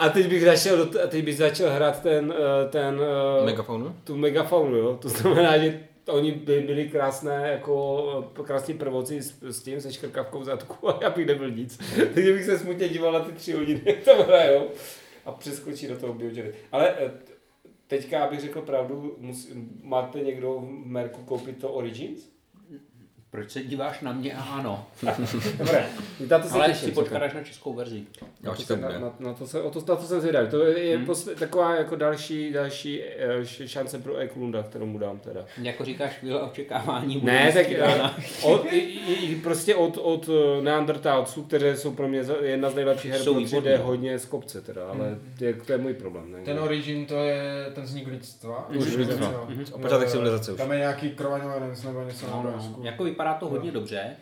A teď bych začal, a teď bych začal hrát ten, eh, ten eh, Megafaunu? tu megafaunu, jo. To znamená, že oni by byli krásné, jako krásní prvoci s, s tím, se škrkavkou v zadku [laughs] a já bych nebyl nic. Takže bych se smutně díval na ty tři hodiny, jak tam hrajou a přeskočí do toho biogery. Ale eh, teďka, abych řekl pravdu, mus, máte někdo v Merku koupit to Origins? Proč se díváš na mě a ano? [laughs] Dobré, na to se Ale těším. si počkáš na českou verzi. Já Na to, se, na, na, na, to se, o to, na to jsem zvědavý. To je hmm. posle, taková jako další, další eh, šance pro Eklunda, kterou mu dám teda. Jako říkáš, chvíle očekávání. bude Ne, tak eh, od, i, i, prostě od, od eh, Neandertalců, které jsou pro mě jedna z nejlepších her, Jsou protože jde hodně z kopce teda, ale to je, to je můj problém. Ne? Ten Origin to je ten vznik lidstva. Už Už lidstva. počátek civilizace už. Tam je nějaký Crowanians nebo něco No, no. Jako vypadá to hodně dobře.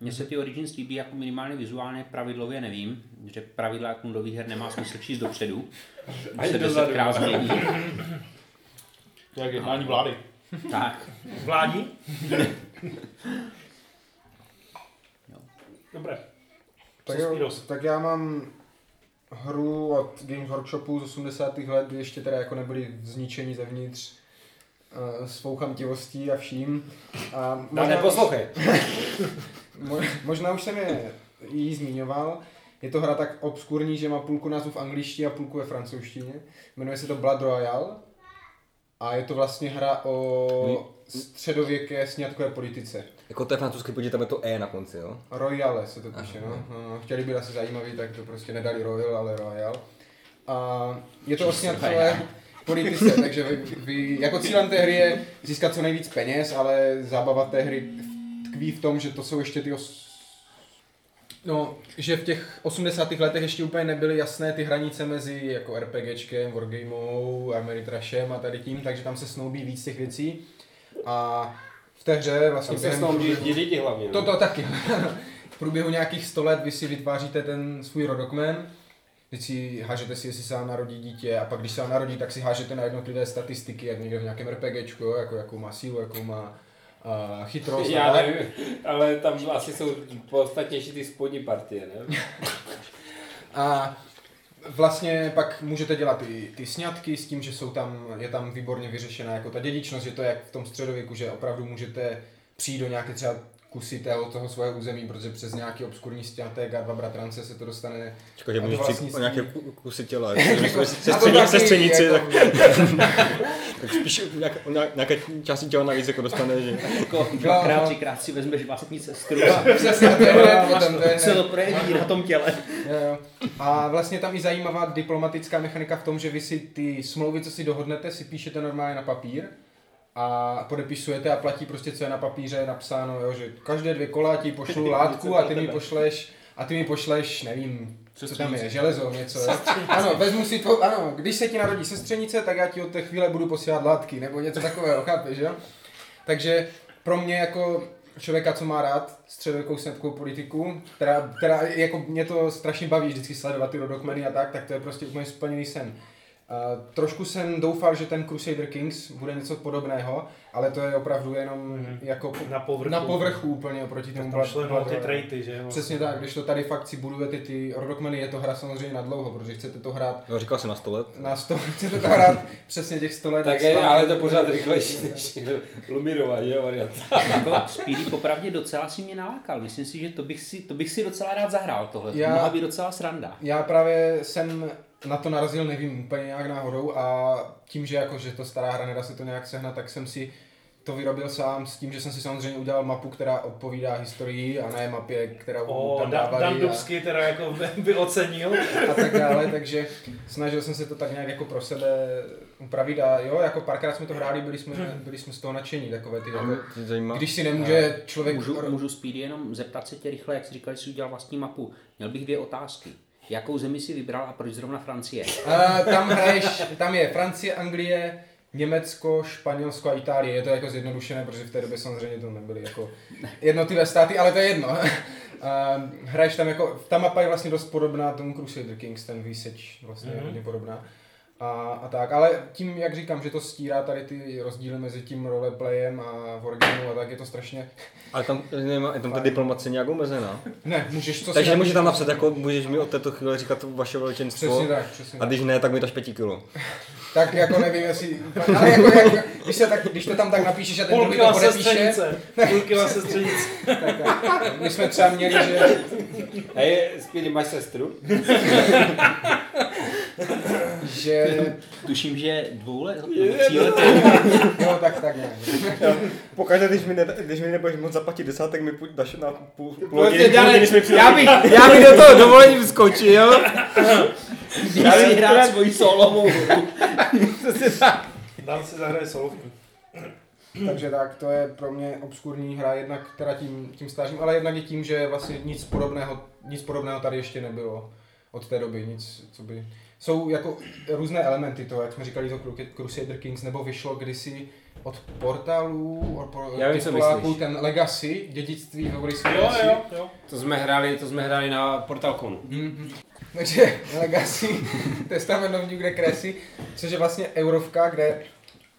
Mně se ty Origins líbí jako minimálně vizuálně, pravidlově nevím, že pravidla jako nových her nemá smysl číst dopředu. [laughs] Ani se dozadu. desetkrát změní. [laughs] To je jednání vlády. Tak, Vládí? [laughs] Dobré. Tak, jo, tak já mám hru od Games Workshopu z 80. let, kdy ještě teda jako nebyli zničení zevnitř svou chamtivostí a vším. A No, neposlouchej. [laughs] Mo- Možná už jsem je jí zmiňoval. Je to hra tak obskurní, že má půlku názvu v angličtině a půlku ve francouzštině. Jmenuje se to Blood Royale. A je to vlastně hra o středověké sňatkové politice. Jako to je francouzský, protože tam je to E na konci, jo? Royale se to píše, no. no. Chtěli být asi zajímavý, tak to prostě nedali Royal, ale Royal. A je to o sňatkové politice, takže vy, vy, jako cílem té hry je získat co nejvíc peněz, ale zábava té hry tkví v tom, že to jsou ještě ty os... No, že v těch 80. letech ještě úplně nebyly jasné ty hranice mezi jako RPGčkem, Wargamou, Ameritrashem a tady tím, takže tam se snoubí víc těch věcí. A v té hře vlastně Tam se během snoubí průběhu- lidi hlavně. no. to, to taky. [laughs] v průběhu nějakých 100 let vy si vytváříte ten svůj rodokmen, teď si hážete si, jestli se vám narodí dítě a pak když se vám narodí, tak si hážete na jednotlivé statistiky, jak někde v nějakém RPGčku, jo, jako jakou má sílu, jakou má uh, chytrost. Já nevím, ale tam asi jsou podstatnější ty spodní partie, ne? [laughs] A vlastně pak můžete dělat ty, ty sňatky s tím, že jsou tam, je tam výborně vyřešená jako ta dědičnost, že to je jak v tom středověku, že opravdu můžete přijít do nějaké třeba kusy tého, toho svého území, protože přes nějaký obskurní stěnatek a dva bratrance se to dostane Čekaj, že můžeš přijít vlastnictví. o nějaké ku- kusy těla. [laughs] Jako- Se taky, střenici, jako- [laughs] tak spíš nějak, nějaké části těla navíc jako dostane, že... Jako dvakrát, třikrát si vezmeš vlastní sestru a se to projeví na tom těle. Jo, jo. A vlastně tam i zajímavá diplomatická mechanika v tom, že vy si ty smlouvy, co si dohodnete, si píšete normálně na papír a podepisujete a platí prostě, co je na papíře napsáno, jo, že každé dvě kola ti pošlu látku a ty mi pošleš a ty mi pošleš, nevím, co tam je, železo, něco. Ano, vezmu si to, ano, když se ti narodí sestřenice, tak já ti od té chvíle budu posílat látky, nebo něco takového, chápeš, jo? Takže pro mě jako člověka, co má rád středověkou snědkovou politiku, která, která jako mě to strašně baví vždycky sledovat ty rodokmeny a tak, tak to je prostě úplně splněný sen. Uh, trošku jsem doufal, že ten Crusader Kings bude něco podobného, ale to je opravdu jenom Mhm. jako Na povrchu. na povrchu úplně oproti tomu Tam šlo ty Blood Royale. traity, že jo? Přesně tak, když to tady fakt si budujete ty rodokmeny, je to hra samozřejmě na dlouho, protože chcete to hrát No, říkal jsi na 100 let. na 100, [laughs] chcete to hrát přesně těch 100 let. Tak je, ale to pořád rychlejší než [laughs] lumirování, jo, varianta. Jako Speedy popravdě docela si mě nalákal. Myslím si, že to bych si, to bych si docela rád zahrál tohle. To Já- mohla být docela sranda. Já právě jsem na to narazil, nevím, úplně nějak náhodou a tím, že jako, že to stará hra, nedá se to nějak sehnat, tak jsem si to vyrobil sám s tím, že jsem si samozřejmě udělal mapu, která odpovídá historii a ne mapě, kterou O, tam dávali Dan a, Dubsky teda jako [laughs] by, ocenil. a tak dále, takže snažil jsem se to tak nějak jako pro sebe upravit a jo, jako párkrát jsme to hráli, byli jsme, byli jsme z toho nadšení, takové ty A jako, když si nemůže člověk... Můžu, můžu Speedy jenom zeptat se tě rychle, jak jsi říkal, že jsi udělal vlastní mapu. Měl bych dvě otázky. Jakou zemi si vybral a proč zrovna Francie? A [laughs] tam hraješ, tam je Francie, Anglie, Německo, Španělsko a Itálie. Je to jako zjednodušené, protože v té době samozřejmě to nebyly jako jednotlivé státy, ale to je jedno. A [laughs] hraješ tam jako, ta mapa je vlastně dost podobná tomu Crusader Kings, ten výseč vlastně je Mhm. hodně podobná. A, a tak, ale tím, jak říkám, že to stírá tady ty rozdíly mezi tím roleplayem a Wargameu a tak, je to strašně... Ale tam, nemá, je tam ta diplomace nějak omezená. Ne, můžeš to Takže nemůžeš tam napsat, jako můžeš mi od této chvíle říkat vaše veličenstvo. Přesně tak, přesně A když ne, tak mi daš 5 kilo. Tak jako nevím, jestli... Ale jako, jako když, se tak, když to tam tak napíšeš a ten druhý to podepíše, kila sestřenice. tak, tak, my jsme třeba měli, že Hej, Speedy, máš sestru? [laughs] [laughs] že Tuším, že dvou let, tří let, jo, tak, tak nějak. Pokaždé, když mi, ne, když mi nebudeš moc zaplatit desátek, mi půj- dáš na půl, půl Prostě, Dane, když mi já bych, já bych do toho dovolení vskočil. [laughs] když si hrát svoji solovou hru. [laughs] Dan si zahraje solovku. Takže tak, to je pro mě obskurní hra, jednak teda tím, tím stážím, ale jednak i tím, že vlastně nic podobného, nic podobného tady ještě nebylo od té doby, nic, co by... Jsou jako různé elementy toho, jak jsme říkali, to Cru- Crusader Kings, nebo vyšlo kdysi od portálů, od por- Já vím, co myslíš. ten Legacy, dědictví ve Volisku. Jo, jo, jo. To jsme hráli, to jsme hráli na Portalconu. Mhm. Takže Legacy, [laughs] Testament New Crescent, což je vlastně eurovka, kde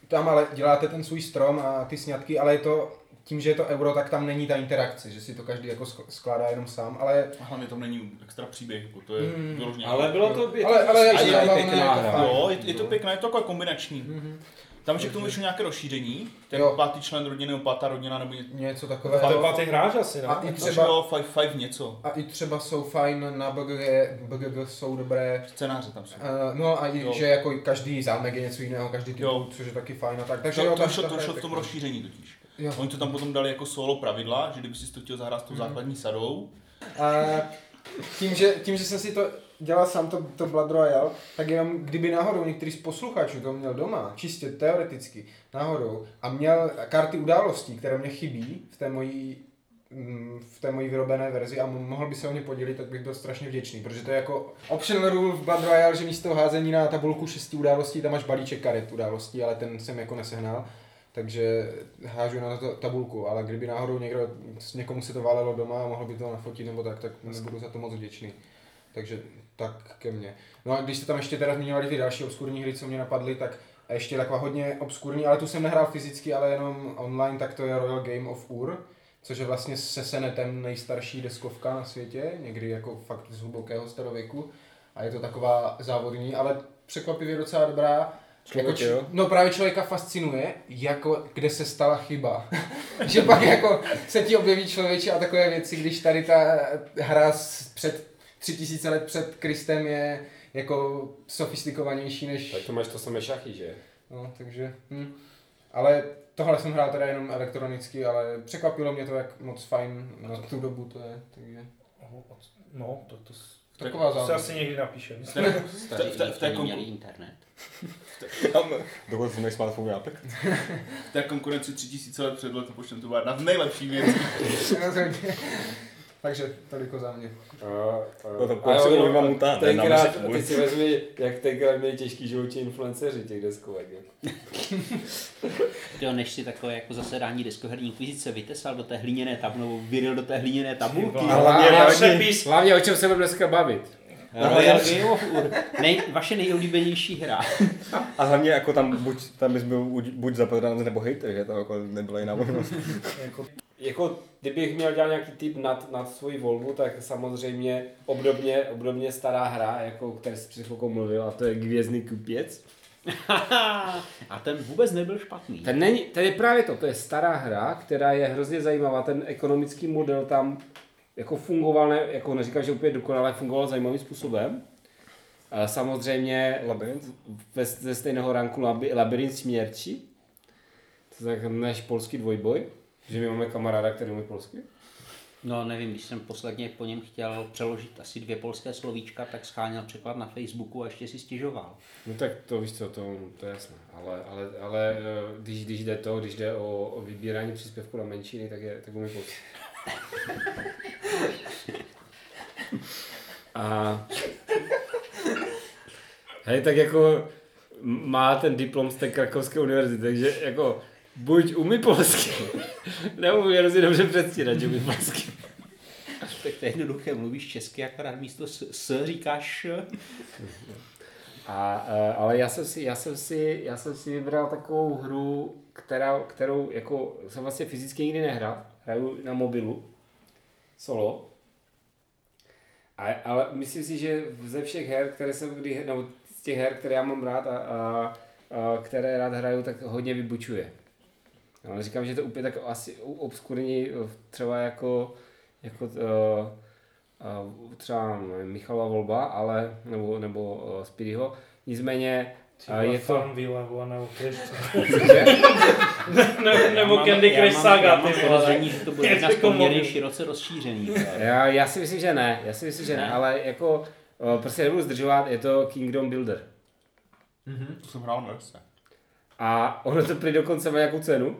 tam ale děláte ten svůj strom a ty sňatky, ale je to tím, že je to euro, tak tam není ta interakce, že si to každý jako sk- skládá jenom sám, ale, A hlavně tam není extra příběh, jako to je Mm. vyloženě. Ale bylo to... je to ale, ale prostě je zábavné, zábavné, jako jako hra. fajn. Jo, je, je to pěkné, je to takové kombinační. Mhm. Tam ještě k tomu ještě nějaké rozšíření, ten Jo. pátý člen rodiny nebo pátá rodina nebo něco. Něco To je takového. pátý hráč asi, A ne? i Třeba třeba, five, five něco. a i třeba jsou fajn na BGG, BGG jsou dobré. Scénáře tam jsou. Uh, no a i, Jo. že jako každý zámek je něco jiného, každý typ, Jo. což je taky fajn a tak. Takže To, jo, to, to je šlo v tom rozšíření totiž. Jo. Oni to tam potom dali jako solo pravidla, že kdyby si to chtěl zahrát s tou Mhm. základní sadou, A tím, že, tím, že jsem si to dělal sám, to, to Blood Royale, tak jenom kdyby náhodou některý z posluchačů to měl doma, čistě teoreticky, náhodou, a měl karty událostí, které mě chybí v té mojí mm, v té mojí vyrobené verzi a mo- mohl by se o ně podělit, tak bych byl strašně vděčný, protože to je jako optional rule v Blood Royale, že místo házení na tabulku šesti událostí, tam máš balíček karet událostí, ale ten jsem jako nesehnal, takže hážu na to tabulku, ale kdyby náhodou někdo, někomu se to válelo doma a mohl by to nafotit nebo tak, tak budu za to moc vděčný. Takže tak ke mně. No a když jste tam ještě teda zmiňovali ty další obskurní hry, co mě napadly, tak a ještě taková hodně obskurní, ale tu jsem nehrál fyzicky, ale jenom online, tak to je Royal Game of Ur, což je vlastně se Senetem nejstarší deskovka na světě, někdy jako fakt z hlubokého starověku. A je to taková závodní, ale překvapivě docela dobrá. Člověk, jako, č- no právě člověka fascinuje, jako, kde se stala chyba. [laughs] že pak jako se ti objeví člověče a takové věci, když tady ta hra z před tři tisíce let před Kristem je jako sofistikovanější než... Tak to máš to samé šachy, že? No, takže... Hm. Ale tohle jsem hrál teda jenom elektronicky, ale překvapilo mě to, jak moc fajn na tu dobu to je, takže... No, tak to, Taková to se asi někdy napíšem. Starý v té- v té lidi, kteří konku- měli internet. Dokud jsem smartphone já, tak. v té konkurenci 3000 let před letopočtem to byla jedna z nejlepších věcí. [laughs] takže toliko za mě. No, kolik se jo, mluvím, mutá, ne, na tenkrát, ty si vezmi, jak tenkrát měli těžký životní influenceři těch deskovek. [laughs] jo. Než si takové jako zasedání deskoherní inkvizice vytesal do té hliněné tabulky, nebo vyril do té hliněné tabulky. A hlavně- hlavně hlavně-. Hlavně o čem se budeme dneska bavit. Royal Game of Ur. Nej, vaše nejoblíbenější hra. A hlavně jako tam buď, tam bys byl buď, zapadanec nebo hejter, že to jako nebyla jiná možnost. Jako, Jako, kdybych měl dělat nějaký typ nad, nad svoji volbu, tak samozřejmě obdobně, obdobně stará hra, jako o které jsi před chvilkou mluvil, a to je Gvězdný kupěc. [laughs] A ten vůbec nebyl špatný. Ten, není, ten je právě to, to je stará hra, která je hrozně zajímavá, ten ekonomický model tam jako fungoval, ne, jako neříkám, že úplně dokonale, fungoval zajímavým způsobem. A samozřejmě Labyrint? ve, ze stejného ranku labi, Labyrint smírči, to je tak než polský dvojboj, že my máme kamaráda, který umí polsky. No nevím, když jsem posledně po něm chtěl přeložit asi dvě polské slovíčka, tak scháněl překlad na Facebooku a ještě si stěžoval. No tak to víš co, to, to je jasné, ale, ale, ale eh, když, když jde to, když jde o, o vybírání příspěvku na menšiny, tak, je, tak umí polsky. A hej, tak jako má ten diplom z té Krakovské univerzity, takže jako buď umí polsky, [laughs] nebo umí hrozně dobře předstírat, že umí polsky. Tak to je jednoduché, mluvíš česky, akorát místo s, s říkáš. A, eh, ale já jsem, si, já, jsem si, já jsem si vybral takovou hru, která, kterou jako jsem vlastně fyzicky nikdy nehrál. Hraju na mobilu, solo. A, ale myslím si, že ze všech her, které jsem kdy, nebo z těch her, které já mám rád a, a, a které rád hraju, tak hodně vybučuje. Ale říkám, že to úplně tak asi obskurní, třeba jako, jako uh, uh, třeba nevím, Michalova volba, ale, nebo, nebo uh, Spiryho. Nicméně uh, je to... Farmville nebo [laughs] nebo Crash. ne, nebo Candy Crush Saga, Já mám ty podezření, vole. že to bude [laughs] jedna z jako poměrně široce rozšířený. [laughs] Já, já si myslím, že ne, já si myslím, že ne, Ne? ale jako uh, prostě nebudu zdržovat, je to Kingdom Builder. To jsem hrál na desce. A ono to prý dokonce má nějakou cenu.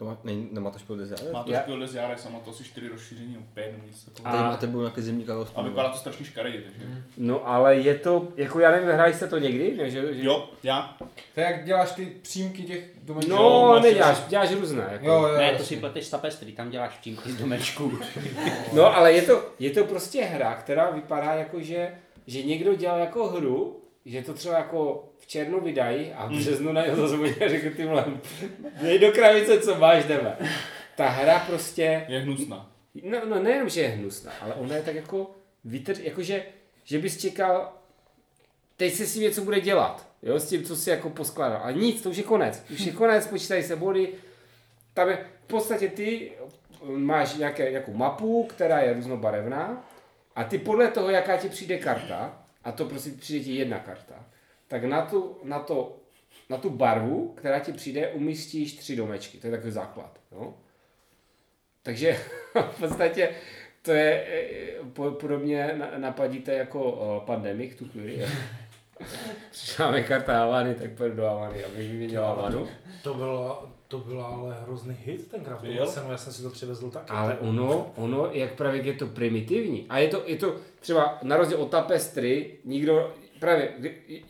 To má, ne, nemá to špil design? Má to Já- špil des Jahres a má to asi čtyři rozšíření nebo pět nebo něco A- takového. Tady máte byl nějaký zimní karo. A vypadá to strašně škaredě, takže. No ale je to, jako já nevím, hráli jste to někdy? Ne, že, že... Jo, já. To je jak děláš ty přímky těch domečků. No, máš neděláš, děláš různé. Jako. Jo, jo, Ne, jasně. to si pleteš s tapestry, tam děláš tímky z domečků. [laughs] No, ale je to, je to prostě hra, která vypadá jako, že, že někdo dělal jako hru, že to třeba jako v červnu vydají a v březnu na něho zase a řekl ty vole, [laughs] dej do kravice, co máš, jdeme. Ta hra prostě, Je hnusná. no, no nejenom, že je hnusná, ale ona je tak jako vytr, jakože, že bys čekal teď se s tím něco bude dělat, jo, s tím, co si jako poskládal. A nic, to už je konec. Už je konec, počítají se body. Tam je, v podstatě ty máš nějaké, nějakou mapu, která je různobarevná a ty podle toho, jaká ti přijde karta, a to prostě přijde ti jedna karta, tak na tu, na to, na tu barvu, která ti přijde, umístíš tři domečky. To je takový základ. Jo? Takže [laughs] v podstatě to je po- podobně na- napadíte jako eh, pandemik tu chvíli. [laughs] Přišla mi karta Havany, tak půjdu do Havany, abych vyměnil Havanu. To bylo, to byla ale hrozný hit tenkrát. Jo. Jo. Jsem, já jsem si to přivezl taky. Ale ono, ono, jak právě je to primitivní. A je to, je to třeba na rozdíl od tapestry, nikdo, právě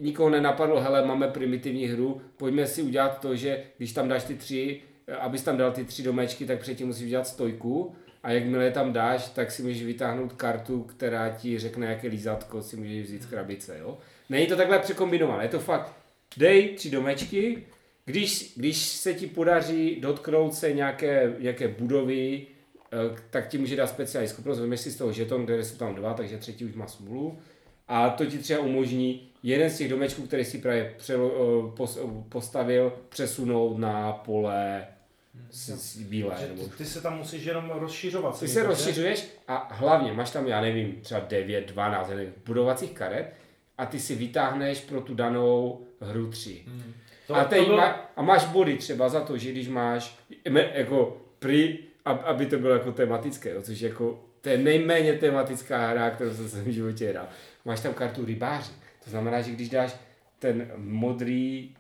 nikoho nenapadlo, hele, máme primitivní hru, pojďme si udělat to, že když tam dáš ty tři, abys tam dal ty tři domečky, tak předtím musíš udělat stojku. A jakmile je tam dáš, tak si můžeš vytáhnout kartu, která ti řekne, jaké lízátko si můžeš vzít z krabice. Jo? Není to takhle překombinované, je to fakt, dej tři domečky, když, když se ti podaří dotknout se nějaké, nějaké budovy, eh, tak ti může dát speciální schopnost, vezmeš si z toho žeton, kde jsou tam dva, takže třetí už má smůlu. A to ti třeba umožní jeden z těch domečků, který si právě přelo, eh, pos, postavil, přesunout na pole s, s bílé. Že Nebo ty, ty, se tam musíš jenom rozšiřovat. ty se rozšiřuješ a hlavně máš tam, já nevím, třeba 9, 12 já nevím, budovacích karet a ty si vytáhneš pro tu danou hru 3. To, a, to teď bylo- má, a máš body třeba za to, že když máš jako pri, ab- aby to bylo jako tematické, jo, což je jako to je nejméně tematická hra, kterou jsem v svém životě hrál. Máš tam kartu rybáři. To znamená, že když dáš ten modrý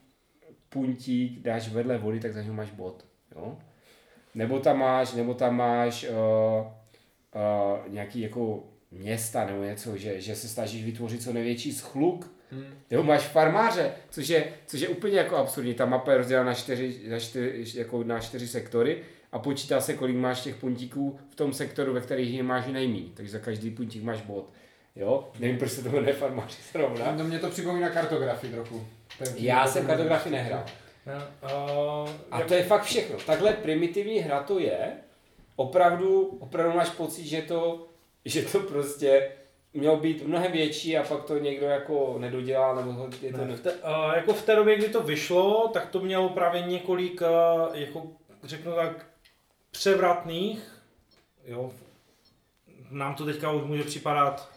puntík, dáš vedle vody, tak za něho máš bod. Jo? Nebo tam máš, nebo tam máš uh, uh, nějaký jako města nebo něco, že, že se snažíš vytvořit co největší schluk. Hmm. Nebo máš farmáře, což je, což je úplně jako absurdní. Ta mapa je rozdělena na čtyři, na čtyři, jako na čtyři sektory a počítá se, kolik máš těch puntíků v tom sektoru, ve kterých je máš nejmíň. Takže za každý puntík máš bod. Jo? Nevím, proč se to jmenuje farmáři zrovna. To mě to připomíná kartografii trochu. Já jsem kartografii nehrál. Uh, A to je fakt všechno. Takhle primitivní hra to je. Opravdu, opravdu máš pocit, že to, že to prostě mělo být mnohem větší a pak to někdo jako nedodělal, nebo ho- je to Ne, ne... v te, uh, jako v té době, kdy to vyšlo, tak to mělo právě několik, uh, jako řeknu tak, převratných, jo, nám to teďka už může připadat,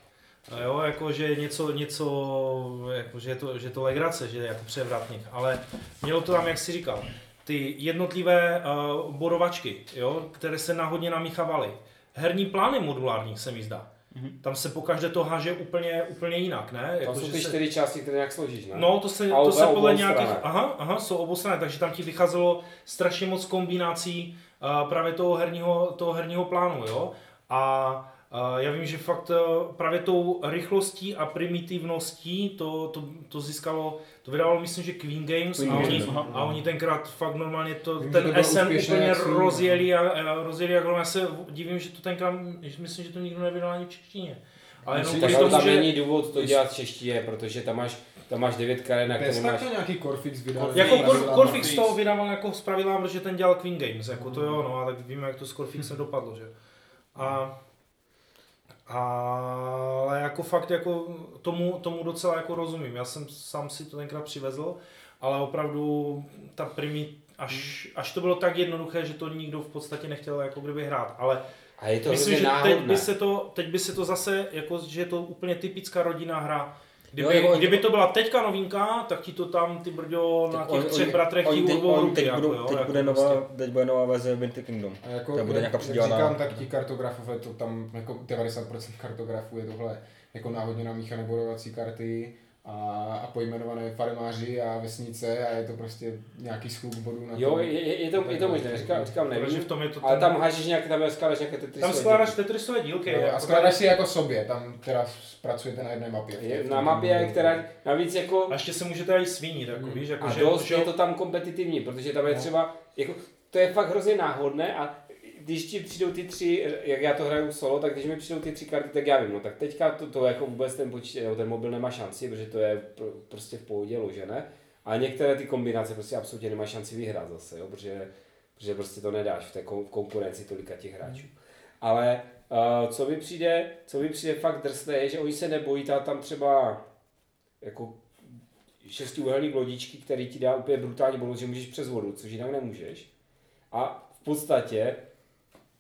uh, jo, jako že něco, něco, jako, že, je to, že je to legrace, že je jako převratných, ale mělo to tam, jak jsi říkal, ty jednotlivé uh, bodovačky, jo, které se náhodně namíchávaly. Herní plány modulární se mi zdá. Tam se pokaždé to háže úplně, úplně jinak, ne? Tam Jako, jsou že ty se- čtyři části, které nějak složíš, ne? No, to se, A to se podle nějakých, aha, aha, jsou obou strany, takže tam ti vycházelo strašně moc kombinací uh, právě toho herního, toho herního plánu, jo. A uh, já vím, že fakt uh, právě tou rychlostí a primitivností to, to, to získalo, to vydávalo myslím, že Queen Games Queen a, Games, oni, aha. a oni tenkrát fakt normálně to, Vím, to ten bylo SN úplně rozjeli a, a rozjeli jak já se divím, že to tenkrát, že myslím, že to nikdo nevydal ani v češtině. Ale jenom Myslím, Tak tomu, tam že... není důvod to dělat v češtině, protože tam máš, tam máš devět karet, na které Bez máš... to nějaký Corfix vydal. Jako Corfix, Cor- Corfix. Corfix to vydával jako z pravidla, protože ten dělal Queen Games, jako to jo, no a tak víme, jak to s Corfixem dopadlo, že? A, ale jako fakt jako tomu, tomu docela jako rozumím. Já jsem sám si to tenkrát přivezl, ale opravdu ta primi, až, až to bylo tak jednoduché, že to nikdo v podstatě nechtěl jako kdyby hrát, ale A je to myslím, že teď by, se to, teď by se to zase, jako, že je to úplně typická rodinná hra, Kdyby, Jo, jako- kdyby to byla teďka novinka, tak ti to tam ty brďo na těch třech bratrech ti urvou ruky. teď, jako, budou, jo, teď, jako bude prostě. nová, teď bude nová verze Winter Kingdom. A jako, To bude jak- nějaká jak předělaná. říkám, tak ti kartografové, to tam jako 90% kartografů je tohle jako náhodně namíchané bodovací karty a, a pojmenované farmáři a vesnice a je to prostě nějaký skluk bodů na Jo, tom. je, je, je, to, je to možné, říkám, říkám Protože nevím, v tom je to ale ten- tam hážeš nějaké, tam skládáš nějaké Tetrisové Tam skládáš dílky. Tetrisové dílky. Jo, a jako skládáš si jako sobě, tam teda pracujete na jedné mapě. Je Na mapě, která navíc jako... A ještě se můžete i svínit, jako, víš, jako, A že, dost že, je to tam kompetitivní, protože tam je No. třeba, jako, to je fakt hrozně náhodné a když ti přijdou ty tři, jak já to hraju solo, tak když mi přijdou ty tři karty, tak já vím, no tak teďka to, to jako vůbec ten počítač, ten mobil nemá šanci, protože to je pr- prostě v pohodě ložené. A některé ty kombinace prostě absolutně nemá šanci vyhrát zase, jo, protože, protože prostě to nedáš v té kon- v konkurenci tolika těch hráčů. Ale uh, co mi přijde, co mi přijde fakt drsné, je, že oni se nebojí, ta tam třeba jako šestiúhelník lodičky, který ti dá úplně brutální bonus, že můžeš přes vodu, což jinak nemůžeš. A v podstatě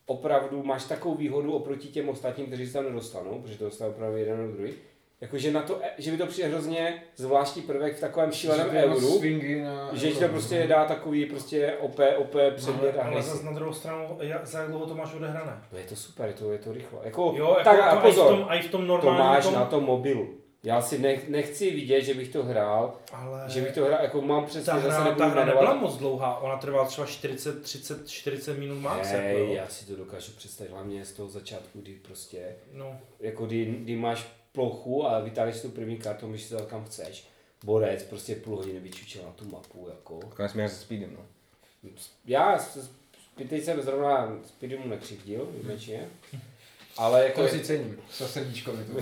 opravdu máš takovou výhodu oproti těm ostatním, kteří se tam nedostanou, protože to dostane opravdu jeden nebo druhý. Jakože na to, že by to přijde hrozně zvláštní prvek v takovém šíleném euru, na že ti to prostě no. dá takový prostě OP, OP předmět a Ale zase na druhou stranu, jak, za jak dlouho to máš odehrané? No je to super, je to, je to rychle. Jako, Jo, jako tak to a i v pozor, tom, i v tom to normálním máš tom, na tom mobilu. Já si nech, nechci vidět, že bych to hrál, ale že bych to hrál, jako mám přesně ta zase hra, ta hra nebyla moc dlouhá, ona trvala třeba 40, 30, 40 minut max. jako, Hej, jo. já si to dokážu představit, hlavně z toho začátku, kdy prostě, No, jako kdy, kdy máš plochu a vytáhneš tu první kartu, si to kam chceš. Borec prostě půl hodiny vyčučil na tu mapu, jako. Konec mě se speedem, no. Já teď jsem zrovna Speedy mu nekřivdil, výjimečně. Ale jako, To si cením, za srdíčko mi to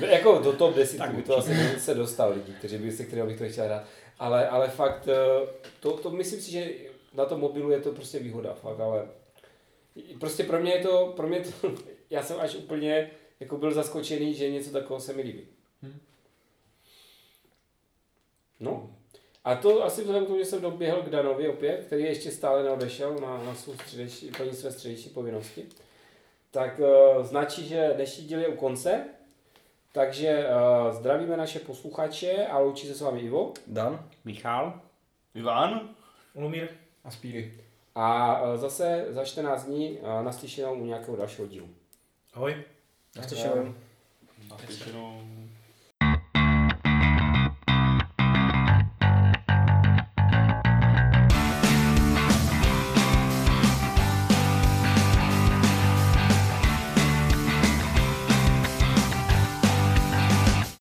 [laughs] jako do top 10 by to asi se dostal lidí, kteří by se, kterého bych to chtěl hrát. Ale, ale fakt, eh, to, to myslím si, že na tom mobilu je to prostě výhoda, fakt, ale prostě pro mě je to, pro mě to, [laughs] já jsem až úplně jako byl zaskočený, že něco takového se mi líbí. No, a to asi vzhledem k tomu, že jsem doběhl k Danovi opět, který ještě stále neodešel na, na svou středeční, plní své středeční povinnosti, tak uh, značí, že dnešní díl je u konce. Takže uh, zdravíme naše posluchače a loučí se s vámi Ivo. Dan? Michal? Ivan? Lumír, A Speedy. A uh, zase za 14 dní uh, naslyšenou u nějakého dalšího dílu. ahoj. Naslyšenou. Naslyšenou.